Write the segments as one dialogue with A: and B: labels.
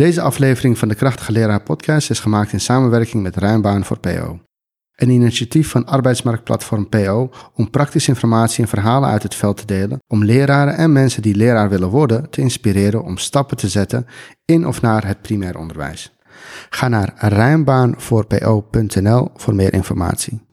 A: Deze aflevering van de Krachtige Leraar podcast is gemaakt in samenwerking met Rijnbaan voor PO. Een initiatief van arbeidsmarktplatform PO om praktische informatie en verhalen uit het veld te delen, om leraren en mensen die leraar willen worden te inspireren om stappen te zetten in of naar het primair onderwijs. Ga naar rijnbaanvoorpo.nl voor meer informatie.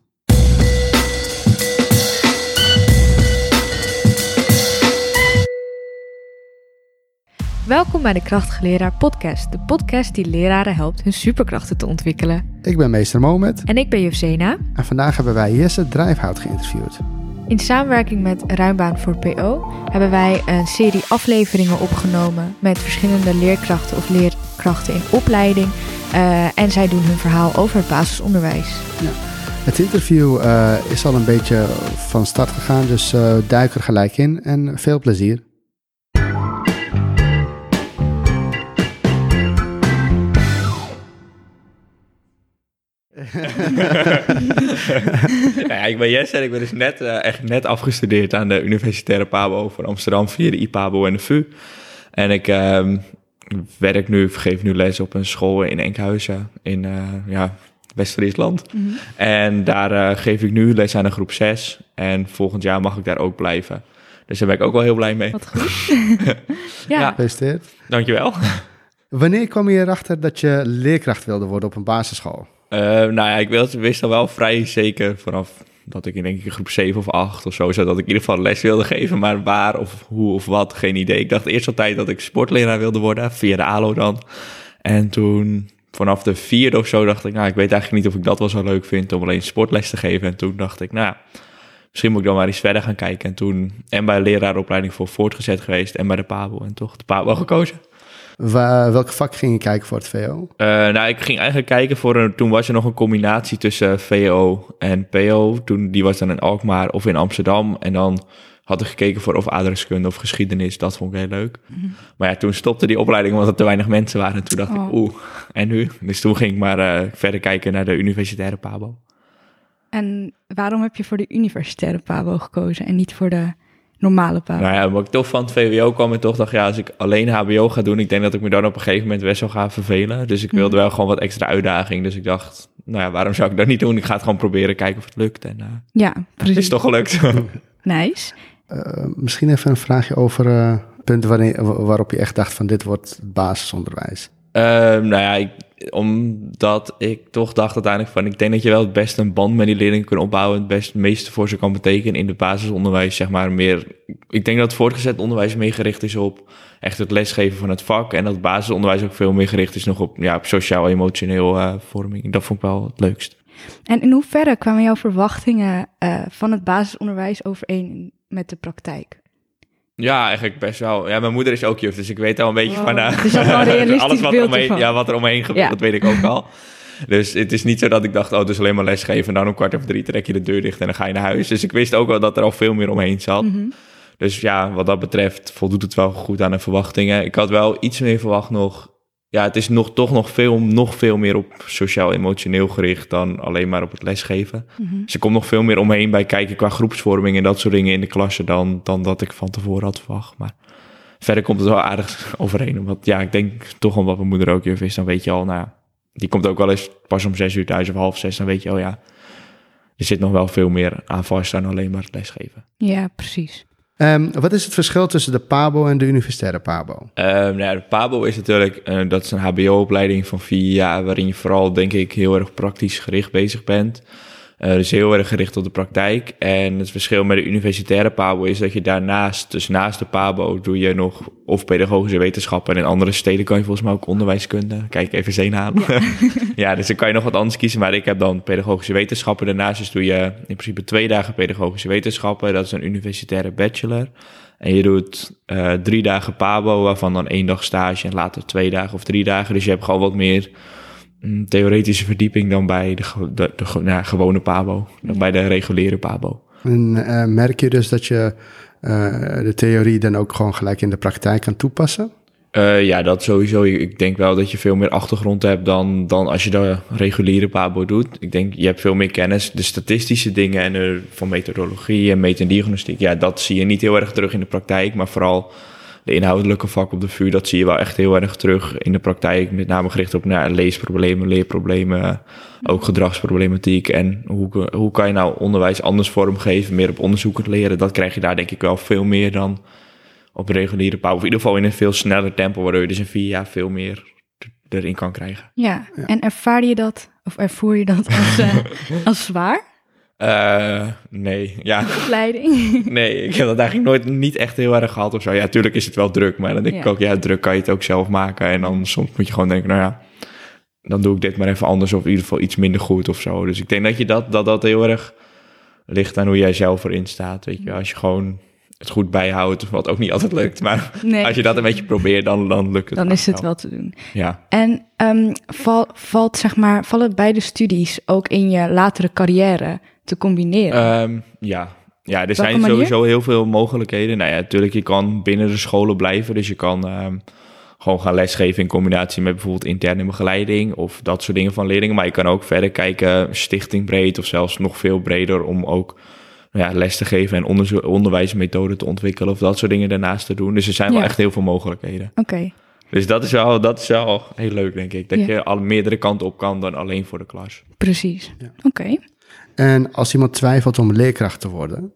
B: Welkom bij de Krachtige Leraar Podcast, de podcast die leraren helpt hun superkrachten te ontwikkelen.
A: Ik ben meester Mohamed
B: En ik ben Josena.
A: en vandaag hebben wij Jesse Drijfhout geïnterviewd.
B: In samenwerking met Ruimbaan voor PO hebben wij een serie afleveringen opgenomen met verschillende leerkrachten of leerkrachten in opleiding. Eh, en zij doen hun verhaal over het basisonderwijs.
A: Het interview eh, is al een beetje van start gegaan, dus eh, duik er gelijk in en veel plezier.
C: ja, ik ben Jesse en ik ben dus net, eh, echt net afgestudeerd aan de Universitaire Pabo van Amsterdam via de IPABO en de VU. En ik ehm, werk nu, geef nu les op een school in Enkhuizen in eh, ja, West-Friesland. En daar eh, geef ik nu les aan een groep 6 en volgend jaar mag ik daar ook blijven. Dus daar ben ik ook wel heel blij mee.
B: Wat goed. ja,
C: Ja.
A: Gefeliciteerd.
C: Dankjewel.
A: Wanneer kwam je erachter dat je leerkracht wilde worden op een basisschool?
C: Eh, nou ja, ik wist, al wel vrij zeker vanaf dat ik in denk ik groep 7 of 8 of zo, zodat ik in ieder geval les wilde geven, maar waar of hoe of wat, geen idee. Ik dacht eerst altijd dat ik sportleraar wilde worden, via de ALO dan. En toen vanaf de vierde of zo dacht ik, nou, ik weet eigenlijk niet of ik dat wel zo leuk vind om alleen sportles te geven. En toen dacht ik, nou misschien moet ik dan maar eens verder gaan kijken. En toen en bij leraaropleiding voor voortgezet geweest en bij de PABO en toch de PABO gekozen.
A: Wa- welk vak ging je kijken voor het VO?
C: Eh, nou, ik ging eigenlijk kijken voor een. Toen was er nog een combinatie tussen VO en PO. Toen, die was dan in Alkmaar of in Amsterdam. En dan had ik gekeken voor of aardrijkskunde of geschiedenis. Dat vond ik heel leuk. Maar ja, toen stopte die opleiding omdat er te weinig mensen waren. En toen dacht
B: Oh.
C: ik, oeh, en nu? Dus toen ging ik maar eh, verder kijken naar de universitaire PABO.
D: En waarom heb je voor de universitaire PABO gekozen en niet voor de normale PABO?
C: Nou ja, wat ik toch van het VWO kwam en toch dacht, ja, als ik alleen HBO ga doen, ik denk dat ik me dan op een gegeven moment best wel ga vervelen. Dus ik wilde wel gewoon wat extra uitdaging. Dus ik dacht, nou ja, waarom zou ik dat niet doen? Ik ga het gewoon proberen, kijken of het lukt. En eh,
D: Ja,
C: het
D: precies.
C: is toch gelukt.
D: Nice.
A: Eh, misschien even een vraagje over eh, punten waarop je echt dacht van dit wordt het basisonderwijs.
C: Ehm, nou ja, ik, omdat ik toch dacht uiteindelijk van... ik denk dat je wel het beste een band met die leerlingen kunt opbouwen... het best het meeste voor ze kan betekenen in het basisonderwijs, zeg maar. Meer, ik denk dat het voortgezet onderwijs meer gericht is op echt het lesgeven van het vak... en dat basisonderwijs ook veel meer gericht is nog op, ja, op sociaal-emotioneel eh, vorming. Dat vond ik wel het leukst.
D: En in hoeverre kwamen jouw verwachtingen eh, van het basisonderwijs overeen met de praktijk?
C: Ja, eigenlijk best wel. Ja, mijn moeder is ook juf, dus ik weet al een beetje
D: Wow.
C: van... eh,
D: Dus wel een realistisch
C: alles wat,
D: beeld
C: omheen, ja, wat er omheen gebeurt,
D: Ja.
C: dat weet ik ook al. Dus het is niet zo dat ik dacht, oh, dus alleen maar lesgeven... en dan om kwart over drie trek je de deur dicht en dan ga je naar huis. Dus ik wist ook wel dat er al veel meer omheen zat.
D: Mhm.
C: Dus ja, wat dat betreft voldoet het wel goed aan de verwachtingen. Ik had wel iets meer verwacht nog... Ja, het is nog, toch nog veel, nog veel meer op sociaal-emotioneel gericht... dan alleen maar op het lesgeven.
D: Mhm.
C: Dus er komt nog veel meer omheen bij kijken qua groepsvorming... en dat soort dingen in de klasse dan, dan dat ik van tevoren had verwacht. Maar verder komt het wel aardig overeen. Want ja, ik denk toch omdat mijn moeder ook juf is... dan weet je al, nou ja, die komt ook wel eens pas om zes uur thuis of half zes... dan weet je, oh ja, er zit nog wel veel meer aan vast dan alleen maar het lesgeven.
D: Ja, precies.
A: Ehm, wat is het verschil tussen de PABO en de universitaire PABO?
C: Ehm, nou de PABO is natuurlijk, eh, dat is een hbo-opleiding van vier jaar... waarin je vooral, denk ik, heel erg praktisch gericht bezig bent. Eh, dus heel erg gericht op de praktijk. En het verschil met de universitaire PABO is dat je daarnaast, dus naast de PABO... doe je nog of pedagogische wetenschappen... en in andere steden kan je volgens mij ook onderwijskunde. Kijk even zeen halen. Ja. dus dan kan je nog wat anders kiezen. Maar ik heb dan pedagogische wetenschappen. Daarnaast dus doe je in principe twee dagen pedagogische wetenschappen. Dat is een universitaire bachelor. En je doet eh, drie dagen PABO, waarvan dan één dag stage en later twee dagen of drie dagen. Dus je hebt gewoon wat meer theoretische verdieping dan bij de, de, nou, gewone PABO, dan bij de reguliere PABO.
A: En eh, merk je dus dat je eh, de theorie dan ook gewoon gelijk in de praktijk kan toepassen?
C: Eh, ja, dat sowieso. Ik denk wel dat je veel meer achtergrond hebt dan, dan als je de reguliere PABO doet. Ik denk, je hebt veel meer kennis. De statistische dingen en de, van methodologie en metodiagnostiek, ja, dat zie je niet heel erg terug in de praktijk. Maar vooral de inhoudelijke vak op de VU, dat zie je wel echt heel erg terug in de praktijk. Met name gericht op nou, leesproblemen, leerproblemen, ook gedragsproblematiek. En hoe, hoe kan je nou onderwijs anders vormgeven, meer op onderzoekend leren. Dat krijg je daar denk ik wel veel meer dan op reguliere pauw. Of in ieder geval in een veel sneller tempo, waardoor je dus in vier jaar veel meer erin kan krijgen.
D: Ja, en ervaar je dat, of ervoer je dat als, uh, als zwaar?
C: Uh, nee, ja.
D: Opleiding?
C: nee, ik heb dat eigenlijk nooit niet echt heel erg gehad of zo. Ja, natuurlijk is het wel druk, maar dan denk ik ook, ja, druk kan je het ook zelf maken. En dan soms moet je gewoon denken, nou ja, dan doe ik dit maar even anders of in ieder geval iets minder goed of zo. Dus ik denk dat je dat, dat, dat heel erg ligt aan hoe jij zelf erin staat. Weet je, als je gewoon het goed bijhoudt, wat ook niet altijd lukt. Maar als je dat een beetje probeert, dan, dan lukt het.
D: Dan is het wel te doen.
C: Ja.
D: En um, val, valt, zeg maar, vallen beide studies ook in je latere carrière te combineren?
C: Um, ja. Ja, er zijn sowieso heel veel mogelijkheden. Nou ja, natuurlijk, je kan binnen de scholen blijven. Dus je kan um, gewoon gaan lesgeven in combinatie met bijvoorbeeld interne begeleiding of dat soort dingen van leerlingen. Maar je kan ook verder kijken, stichtingbreed of zelfs nog veel breder om ook ja, les te geven en onderwijsmethoden te ontwikkelen of dat soort dingen daarnaast te doen. Dus er zijn wel echt heel veel mogelijkheden.
D: Oké.
C: Dus dat is, wel, dat is wel heel leuk, denk ik. Dat je al meerdere kanten op kan dan alleen voor de klas.
D: Precies. Oké.
A: En als iemand twijfelt om leerkracht te worden,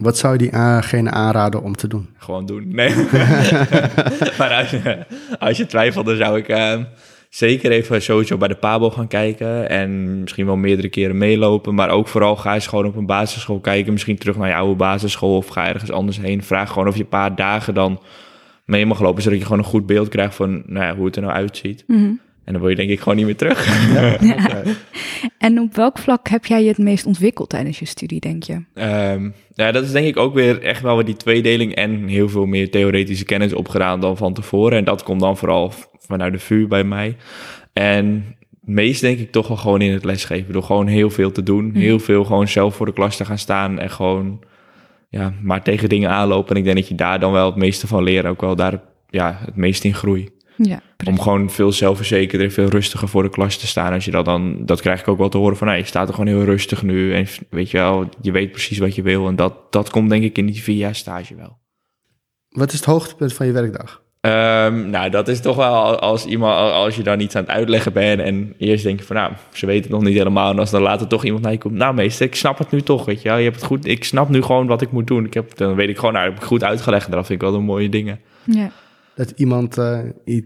A: wat zou je diegene aanraden om te doen?
C: Gewoon doen. Nee. maar als je, als je twijfelt, dan zou ik uh, zeker even sowieso bij de Pabo gaan kijken. En misschien wel meerdere keren meelopen. Maar ook vooral ga eens gewoon op een basisschool kijken. Misschien terug naar je oude basisschool of ga ergens anders heen. Vraag gewoon of je een paar dagen dan mee mag lopen. Zodat je gewoon een goed beeld krijgt van nou ja, hoe het er nou uitziet.
D: Mm
C: en dan wil je denk ik gewoon niet meer terug.
D: Ja. En op welk vlak heb jij je het meest ontwikkeld tijdens je studie, denk je?
C: Um, ja, dat is denk ik ook weer echt wel die tweedeling en heel veel meer theoretische kennis opgedaan dan van tevoren. En dat komt dan vooral vanuit de VU bij mij. En meest denk ik toch wel gewoon in het lesgeven. Door gewoon heel veel te doen. Mhm. Heel veel gewoon zelf voor de klas te gaan staan en gewoon ja, maar tegen dingen aanlopen. En ik denk dat je daar dan wel het meeste van leren. Ook wel daar ja, het meest in groei.
D: Ja,
C: om gewoon veel zelfverzekerder en veel rustiger voor de klas te staan. Als je dat dan, dat krijg ik ook wel te horen van, nou, je staat er gewoon heel rustig nu. En weet je wel, je weet precies wat je wil. En dat, dat komt denk ik in die vier jaar stage wel.
A: Wat is het hoogtepunt van je werkdag?
C: Um, nou, dat is toch wel als iemand, als je dan iets aan het uitleggen bent en eerst denk je van, nou, ze weten het nog niet helemaal. En als dan later toch iemand naar je komt, nou meester, ik snap het nu toch, weet je wel. Je hebt het goed, ik snap nu gewoon wat ik moet doen. Ik heb, dan weet ik gewoon, nou, heb ik goed uitgelegd. En dat vind ik wel de mooie dingen.
D: Ja
A: dat, iemand, uh,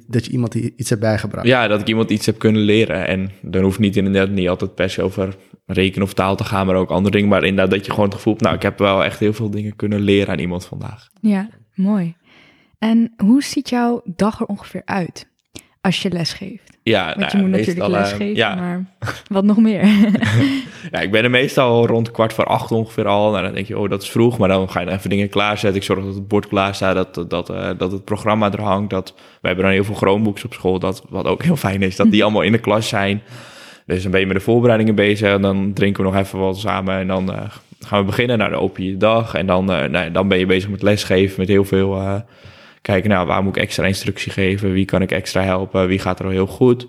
A: dat je iemand iets hebt bijgebracht.
C: Ja, dat ik iemand iets heb kunnen leren. En dan hoeft niet inderdaad niet altijd per se over rekenen of taal te gaan, maar ook andere dingen. Maar inderdaad dat je gewoon het gevoel hebt, nou, ik heb wel echt heel veel dingen kunnen leren aan iemand vandaag.
D: Ja, mooi. En hoe ziet jouw dag er ongeveer uit als je les geeft?
C: Ja,
D: Want
C: nou,
D: je moet natuurlijk
C: meestal,
D: lesgeven,
C: uh, ja.
D: maar wat nog meer?
C: ja, ik ben er meestal rond kwart voor acht ongeveer al. Nou, dan denk je, oh, dat is vroeg. Maar dan ga je dan even dingen klaarzetten. Ik zorg dat het bord klaar staat, dat, dat, uh, dat het programma er hangt. Dat, we hebben dan heel veel Chromebooks op school, dat, wat ook heel fijn is. Dat die allemaal in de klas zijn. Dus dan ben je met de voorbereidingen bezig. En dan drinken we nog even wat samen. En dan uh, gaan we beginnen. Nou, dan open je dag. En dan, uh, nou, dan ben je bezig met lesgeven, met heel veel... Kijken, nou, waar moet ik extra instructie geven? Wie kan ik extra helpen? Wie gaat er al heel goed?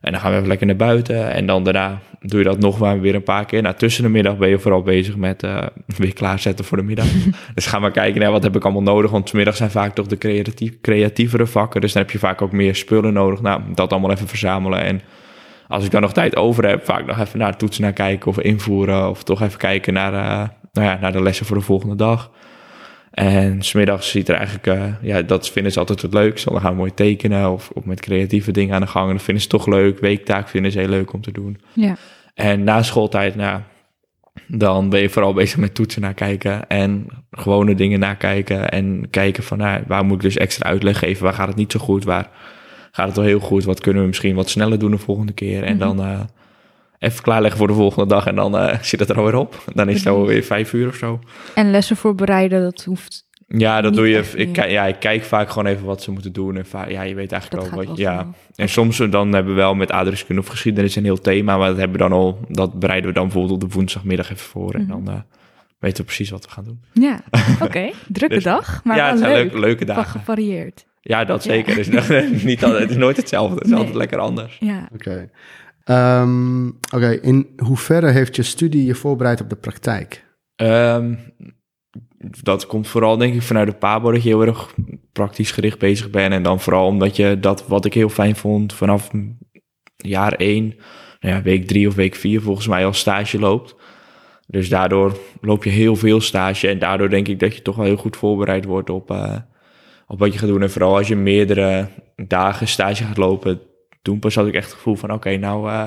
C: En dan gaan we even lekker naar buiten. En dan daarna doe je dat nog maar weer een paar keer. Nou, tussen de middag ben je vooral bezig met uh, weer klaarzetten voor de middag. dus ga maar kijken, naar wat heb ik allemaal nodig? Want middag zijn vaak toch de creatief, creatievere vakken. Dus dan heb je vaak ook meer spullen nodig. Nou, dat allemaal even verzamelen. En als ik dan nog tijd over heb, vaak nog even naar toetsen naar kijken of invoeren. Of toch even kijken naar, uh, nou ja, naar de lessen voor de volgende dag. En smiddags ziet er eigenlijk, uh, ja, dat vinden ze altijd het leukste. Dan gaan we mooi tekenen of, of met creatieve dingen aan de gang. En dat vinden ze toch leuk. Weektaak vinden ze heel leuk om te doen.
D: Ja.
C: En na schooltijd, nou, dan ben je vooral bezig met toetsen naar kijken en gewone dingen nakijken. En kijken van, nou, waar moet ik dus extra uitleg geven? Waar gaat het niet zo goed? Waar gaat het wel heel goed? Wat kunnen we misschien wat sneller doen de volgende keer? En dan uh, even klaarleggen voor de volgende dag en dan uh, zit het er alweer op. Dan is het alweer vijf uur of zo.
D: En lessen voorbereiden, dat hoeft
C: Ja, dat doe je. Ik,
D: ja.
C: ik kijk vaak gewoon even wat ze moeten doen. En ja, je weet eigenlijk
D: Dat
C: wel
D: gaat
C: wat.
D: wel
C: Ja. En soms eh, dan hebben we wel met aardrijkskunde of geschiedenis een heel thema. Maar dat hebben we dan al. Dat bereiden we dan bijvoorbeeld op de woensdagmiddag even voor. En
D: Mhm.
C: dan eh, weten we precies wat we gaan doen.
D: Ja, oké. Drukke
C: Dus-
D: dag, maar
C: ja, het zijn
D: leuk.
C: leuke, leuke dagen.
D: gevarieerd.
C: Ja, dat
D: Ja.
C: zeker. Dus niet altijd, het is nooit hetzelfde. Het is
D: Nee.
C: altijd lekker anders.
D: Ja.
A: Oké. Ehm, Oké, in hoeverre heeft je studie je voorbereid op de praktijk?
C: Ehm, dat komt vooral denk ik vanuit de Pabo dat je heel erg praktisch gericht bezig bent. En dan vooral omdat je dat wat ik heel fijn vond vanaf jaar één, nou ja, week drie of week vier volgens mij al stage loopt. Dus daardoor loop je heel veel stage en daardoor denk ik dat je toch wel heel goed voorbereid wordt op, uh, op wat je gaat doen. En vooral als je meerdere dagen stage gaat lopen, toen pas had ik echt het gevoel van oké, nou, uh,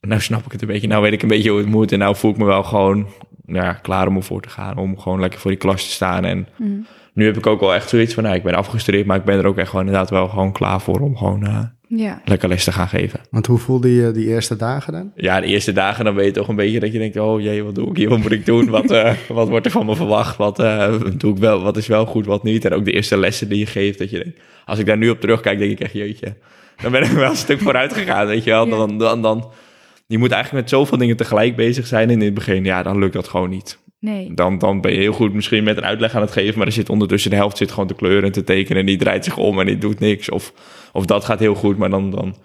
C: nou snap ik het een beetje. Nou weet ik een beetje hoe het moet en nou voel ik me wel gewoon ja, klaar om ervoor te gaan. Om gewoon lekker voor die klas te staan. En mm. nu heb ik ook wel echt zoiets van, nou, ik ben afgestudeerd, maar ik ben er ook echt gewoon inderdaad wel gewoon klaar voor om gewoon uh, ja. lekker les te gaan geven.
A: Want hoe voelde je die eerste dagen dan?
C: Ja, de eerste dagen dan weet je toch een beetje dat je denkt, oh jee, wat doe ik hier? Wat moet ik doen? Wat, uh, wat wordt er van me verwacht? Wat uh, doe ik wel? Wat is wel goed, wat niet? En ook de eerste lessen die je geeft, dat je denkt, als ik daar nu op terugkijk, denk ik echt, jeetje, dan ben ik wel een stuk vooruit gegaan, weet je wel. Dan, dan, dan, je moet eigenlijk met zoveel dingen tegelijk bezig zijn in het begin. Ja, dan lukt dat gewoon niet.
B: Nee.
C: Dan, dan ben je heel goed misschien met een uitleg aan het geven, maar er zit ondertussen de helft zit gewoon te kleuren en te tekenen en die draait zich om en die doet niks. Of, of dat gaat heel goed, maar dan, dan,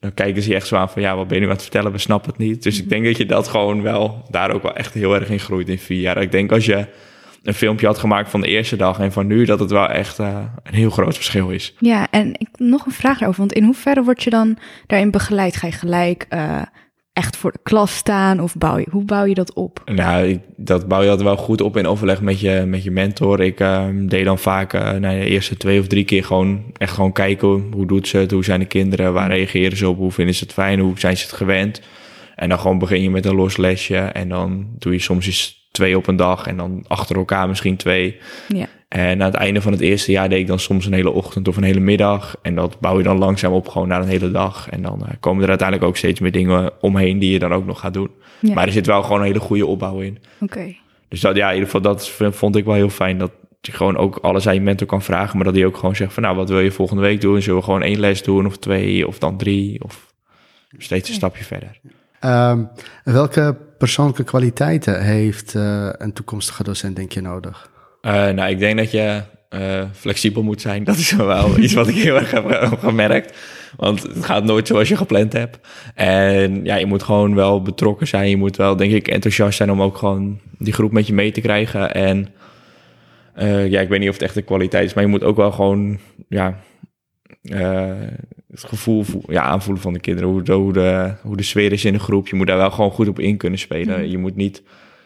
C: dan kijken ze echt zo aan van ja, wat ben je nu aan het vertellen, we snappen het niet. Dus ik denk dat je dat gewoon wel daar ook wel echt heel erg in groeit in vier jaar. Ik denk als je een filmpje had gemaakt van de eerste dag en van nu, dat het wel echt uh, een heel groot verschil is.
B: Ja, en ik, nog een vraag erover, want in hoeverre word je dan daarin begeleid? Ga je gelijk uh, echt voor de klas staan of bouw je, hoe bouw je dat op?
C: Nou, ik, dat bouw je altijd wel goed op in overleg met je, met je mentor. Ik uh, deed dan vaak uh, na de eerste twee of drie keer gewoon echt gewoon kijken hoe doet ze het, hoe zijn de kinderen, waar reageren ze op, hoe vinden ze het fijn, hoe zijn ze het gewend. En dan gewoon begin je met een los lesje en dan doe je soms eens twee op een dag en dan achter elkaar misschien twee.
B: Ja.
C: En aan het einde van het eerste jaar deed ik dan soms een hele ochtend of een hele middag. En dat bouw je dan langzaam op gewoon naar een hele dag. En dan uh, komen er uiteindelijk ook steeds meer dingen omheen die je dan ook nog gaat doen.
B: Ja.
C: Maar er zit wel gewoon een hele goede opbouw in.
B: Oké. Okay.
C: Dus dat, ja, in ieder geval, dat vond ik wel heel fijn. Dat je gewoon ook alles aan je mentor kan vragen. Maar dat hij ook gewoon zegt van, nou, wat wil je volgende week doen? Zullen we gewoon één les doen of twee of dan drie? Of steeds een stapje verder.
A: Um, welke persoonlijke kwaliteiten heeft uh, een toekomstige docent, denk je, nodig?
C: Uh, nou, ik denk dat je uh, flexibel moet zijn. Dat is wel iets wat ik heel erg heb gemerkt. Want het gaat nooit zoals je gepland hebt. En ja, je moet gewoon wel betrokken zijn. Je moet wel, denk ik, enthousiast zijn om ook gewoon die groep met je mee te krijgen. En ja, ik weet niet of het echt de kwaliteit is, maar je moet ook wel gewoon, ja, het gevoel ja, aanvoelen van de kinderen. Hoe, hoe, de, hoe de sfeer is in de groep. Je moet daar wel gewoon goed op in kunnen spelen. Mm. Je moet niet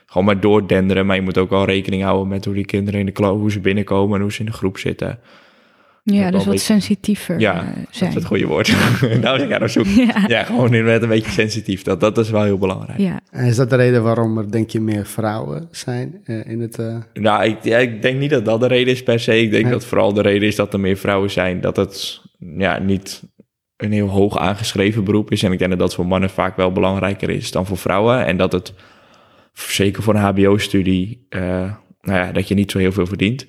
C: gewoon maar doordenderen. Maar je moet ook wel rekening houden met hoe die kinderen in de klas, hoe ze binnenkomen en hoe ze in de groep zitten.
B: Ja, dus wat beetje, sensitiever
C: ja,
B: zijn.
C: dat is het goede woord. nou was ik aan zoeken. Ja. ja, gewoon net een beetje sensitief. Dat, dat is wel heel belangrijk.
B: Ja.
A: En is dat de reden waarom er, denk je, meer vrouwen zijn uh, in het... Uh...
C: Nou, ik, ja, ik denk niet dat dat de reden is per se. Ik denk dat vooral de reden is dat er meer vrouwen zijn. Dat het ja, niet een heel hoog aangeschreven beroep is. En ik denk dat dat voor mannen vaak wel belangrijker is dan voor vrouwen. En dat het, zeker voor een hbo-studie, uh, nou ja, dat je niet zo heel veel verdient.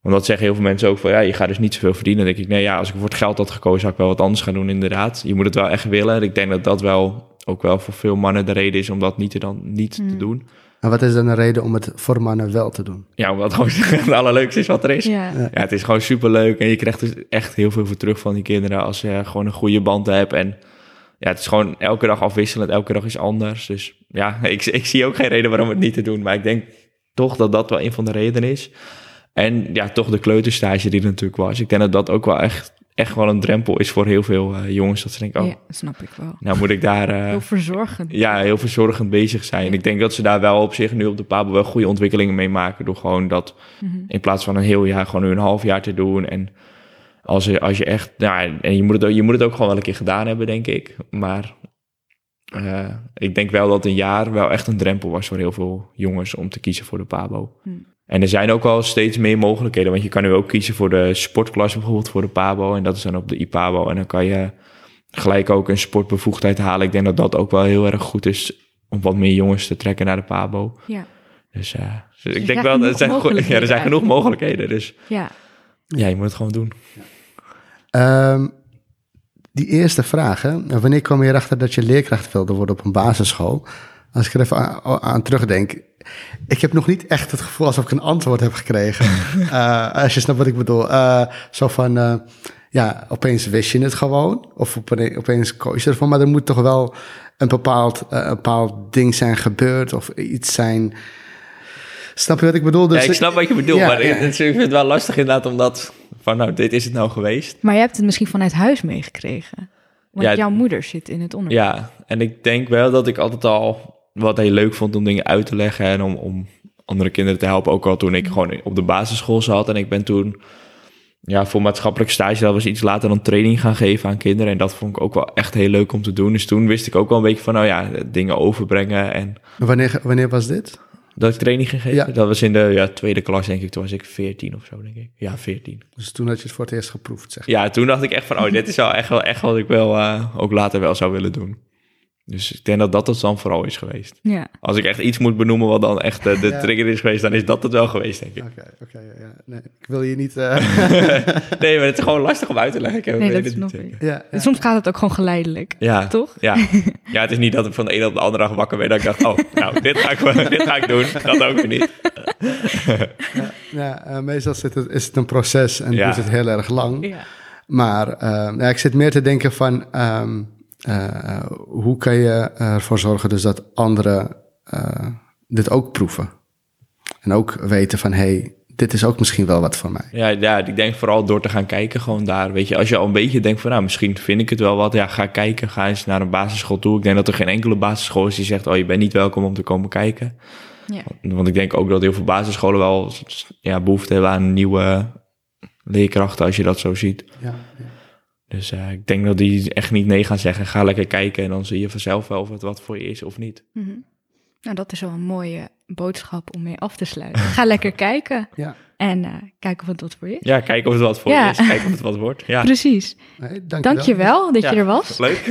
C: Want dat zeggen heel veel mensen ook van, ja, je gaat dus niet zoveel verdienen. Dan denk ik, nee, ja, als ik voor het geld had gekozen, zou ik wel wat anders gaan doen, inderdaad. Je moet het wel echt willen. En ik denk dat dat wel ook wel voor veel mannen de reden is om dat niet te, dan, niet mm. te doen.
A: En wat is dan een reden om het voor mannen wel te doen?
C: Ja, omdat het gewoon het allerleukste is wat er is.
B: Ja.
C: ja, het is gewoon superleuk en je krijgt dus echt heel veel voor terug van die kinderen als je gewoon een goede band hebt. En ja, het is gewoon elke dag afwisselend, elke dag is anders. Dus ja, ik, ik zie ook geen reden waarom het niet te doen. Maar ik denk toch dat dat wel een van de redenen is. En ja, toch de kleuterstage die er natuurlijk was. Ik denk dat dat ook wel echt echt wel een drempel is voor heel veel uh, jongens. Dat ze denken, oh,
B: ja, snap ik wel.
C: Nou moet ik daar... Uh,
B: heel verzorgend.
C: Ja, heel verzorgend bezig zijn. Ja. Ik denk dat ze daar wel op zich nu op de Pabo wel goede ontwikkelingen mee maken. Door gewoon dat mm -hmm. in plaats van een heel jaar, gewoon nu een half jaar te doen. En als je, als je echt... Nou, en je moet, het, je moet het ook gewoon wel een keer gedaan hebben, denk ik. Maar uh, ik denk wel dat een jaar wel echt een drempel was voor heel veel jongens om te kiezen voor de Pabo.
B: Mm.
C: En er zijn ook wel steeds meer mogelijkheden. Want je kan nu ook kiezen voor de sportklasse, bijvoorbeeld voor de PABO. En dat is dan op de IPABO. En dan kan je gelijk ook een sportbevoegdheid halen. Ik denk dat dat ook wel heel erg goed is om wat meer jongens te trekken naar de PABO.
B: Ja.
C: Dus, uh, dus ik denk wel, dat er zijn, ja, er zijn genoeg mogelijkheden. Dus
B: ja.
C: ja, je moet het gewoon doen.
A: Ja. Um, die eerste vraag, hè? wanneer kwam je erachter dat je leerkracht wilde worden op een basisschool? Als ik er even aan, aan terugdenk, ik heb nog niet echt het gevoel alsof ik een antwoord heb gekregen. uh, als je snapt wat ik bedoel. Uh, zo van, uh, ja, opeens wist je het gewoon. Of opeens koos je ervan. Maar er moet toch wel een bepaald, een bepaald ding zijn gebeurd. Of iets zijn Snap je wat ik bedoel? Dus
C: ja, ik snap wat je bedoelt,
A: Ja,
C: maar
A: ja.
C: ik vind het wel lastig inderdaad omdat van nou, dit is het nou geweest.
D: Maar je hebt het misschien vanuit huis meegekregen. Want
C: Ja,
D: jouw moeder zit in het onderwijs.
C: Ja, en ik denk wel dat ik altijd al wat heel leuk vond om dingen uit te leggen en om, om andere kinderen te helpen. Ook al toen ik gewoon op de basisschool zat en ik ben toen ja, voor maatschappelijk stage, dat was iets later dan training gaan geven aan kinderen. En dat vond ik ook wel echt heel leuk om te doen. Dus toen wist ik ook wel een beetje van, nou ja, dingen overbrengen en
A: wanneer, wanneer was dit?
C: dat ik training ging geven.
A: Ja.
C: Dat was in de ja, tweede klas, denk ik. Toen was ik 14 of zo, denk ik. Ja, 14.
A: Dus toen had je het voor het eerst geproefd, zeg.
C: Ja, toen dacht ik echt van, oh, dit is wel echt, wel echt wat ik wel eh, ook later wel zou willen doen. Dus ik denk dat dat het dan vooral is geweest.
D: Ja.
C: Als ik echt iets moet benoemen wat dan echt de
A: Ja.
C: trigger is geweest, dan is dat het wel geweest, denk ik.
A: Oké, oké, ja, ja. Nee, ik wil je niet... eh,
C: nee, maar het is gewoon lastig om uit te leggen. Ik
D: Nee,
C: weet
D: dat
C: zeker.
A: ja, ja.
D: Soms gaat het ook gewoon geleidelijk.
C: Ja,
D: Toch?
C: Ja. ja, het is niet dat ik van de ene op de andere dag wakker ben dat ik dacht, oh, nou, dit ga ik, wel- dit ga ik doen. Dat ook weer niet.
A: Ja, meestal zit het, is het een proces en
C: Ja.
A: duurt het heel erg lang.
D: Ja.
A: Maar eh, ja, ik zit meer te denken van... ehm, eh, hoe kan je ervoor zorgen dus dat anderen eh, dit ook proeven? En ook weten van, hey, dit is ook misschien wel wat voor mij.
C: Ja, ja, ik denk vooral door te gaan kijken gewoon daar. Weet je, als je al een beetje denkt van, nou, misschien vind ik het wel wat. Ja, ga kijken, ga eens naar een basisschool toe. Ik denk dat er geen enkele basisschool is die zegt, oh, je bent niet welkom om te komen kijken.
D: Ja.
C: Want ik denk ook dat heel veel basisscholen wel ja, behoefte hebben aan nieuwe leerkrachten, als je dat zo ziet.
A: Ja, ja.
C: Dus eh, ik denk dat die echt niet nee gaan zeggen. Ga lekker kijken en dan zie je vanzelf wel of het wat voor je is of niet.
D: Mhm. Nou, dat is wel een mooie boodschap om mee af te sluiten. Ga lekker kijken
A: ja.
D: en eh kijken of het wat voor je is.
C: Ja, kijken of het wat voor
D: Ja.
C: je is. Kijken of het wat wordt. Ja,
D: Precies.
A: Nee, dank,
D: Dank je wel dat
C: Ja,
D: je er was.
C: Leuk.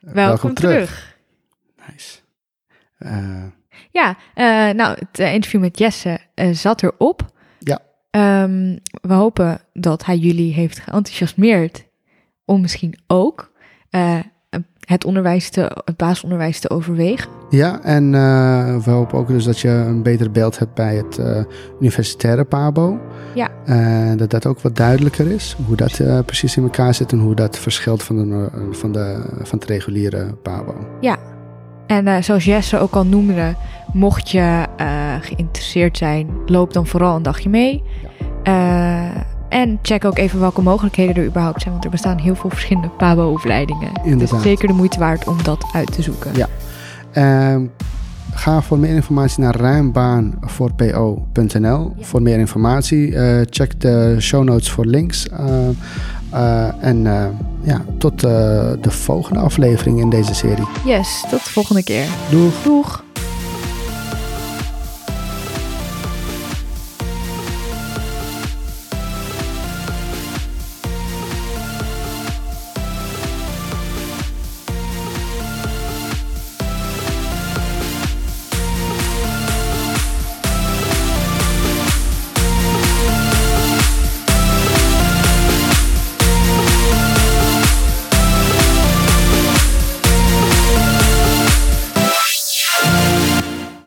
D: Welkom, terug.
A: Nice. Eh,
D: Ja, eh, nou, het eh, interview met Jesse eh, zat erop.
A: Ja.
D: Ehm, we hopen dat hij jullie heeft geenthousiasmeerd om misschien ook het, onderwijs te, het basisonderwijs te overwegen.
A: Ja, en we hopen ook dus dat je een beter beeld hebt bij het universitaire PABO.
D: Ja.
A: En dat dat ook wat duidelijker is, hoe dat precies in elkaar zit en hoe dat verschilt van, de, van, de, van het reguliere PABO.
D: En eh, zoals Jesse ook al noemde, mocht je eh, geïnteresseerd zijn, loop dan vooral een dagje mee. Eh, en check ook even welke mogelijkheden er überhaupt zijn, want er bestaan heel veel verschillende PABO-opleidingen. Dus zeker de moeite waard om dat uit te zoeken.
A: Ja. Ehm, ga voor meer informatie naar ruimbaanvoorpo.nl.
D: Ja.
A: Voor meer informatie, check de show notes voor links. Eh, en eh, ja, tot eh, de volgende aflevering in deze serie.
D: Yes, tot de volgende keer.
A: Doeg!
D: Doeg!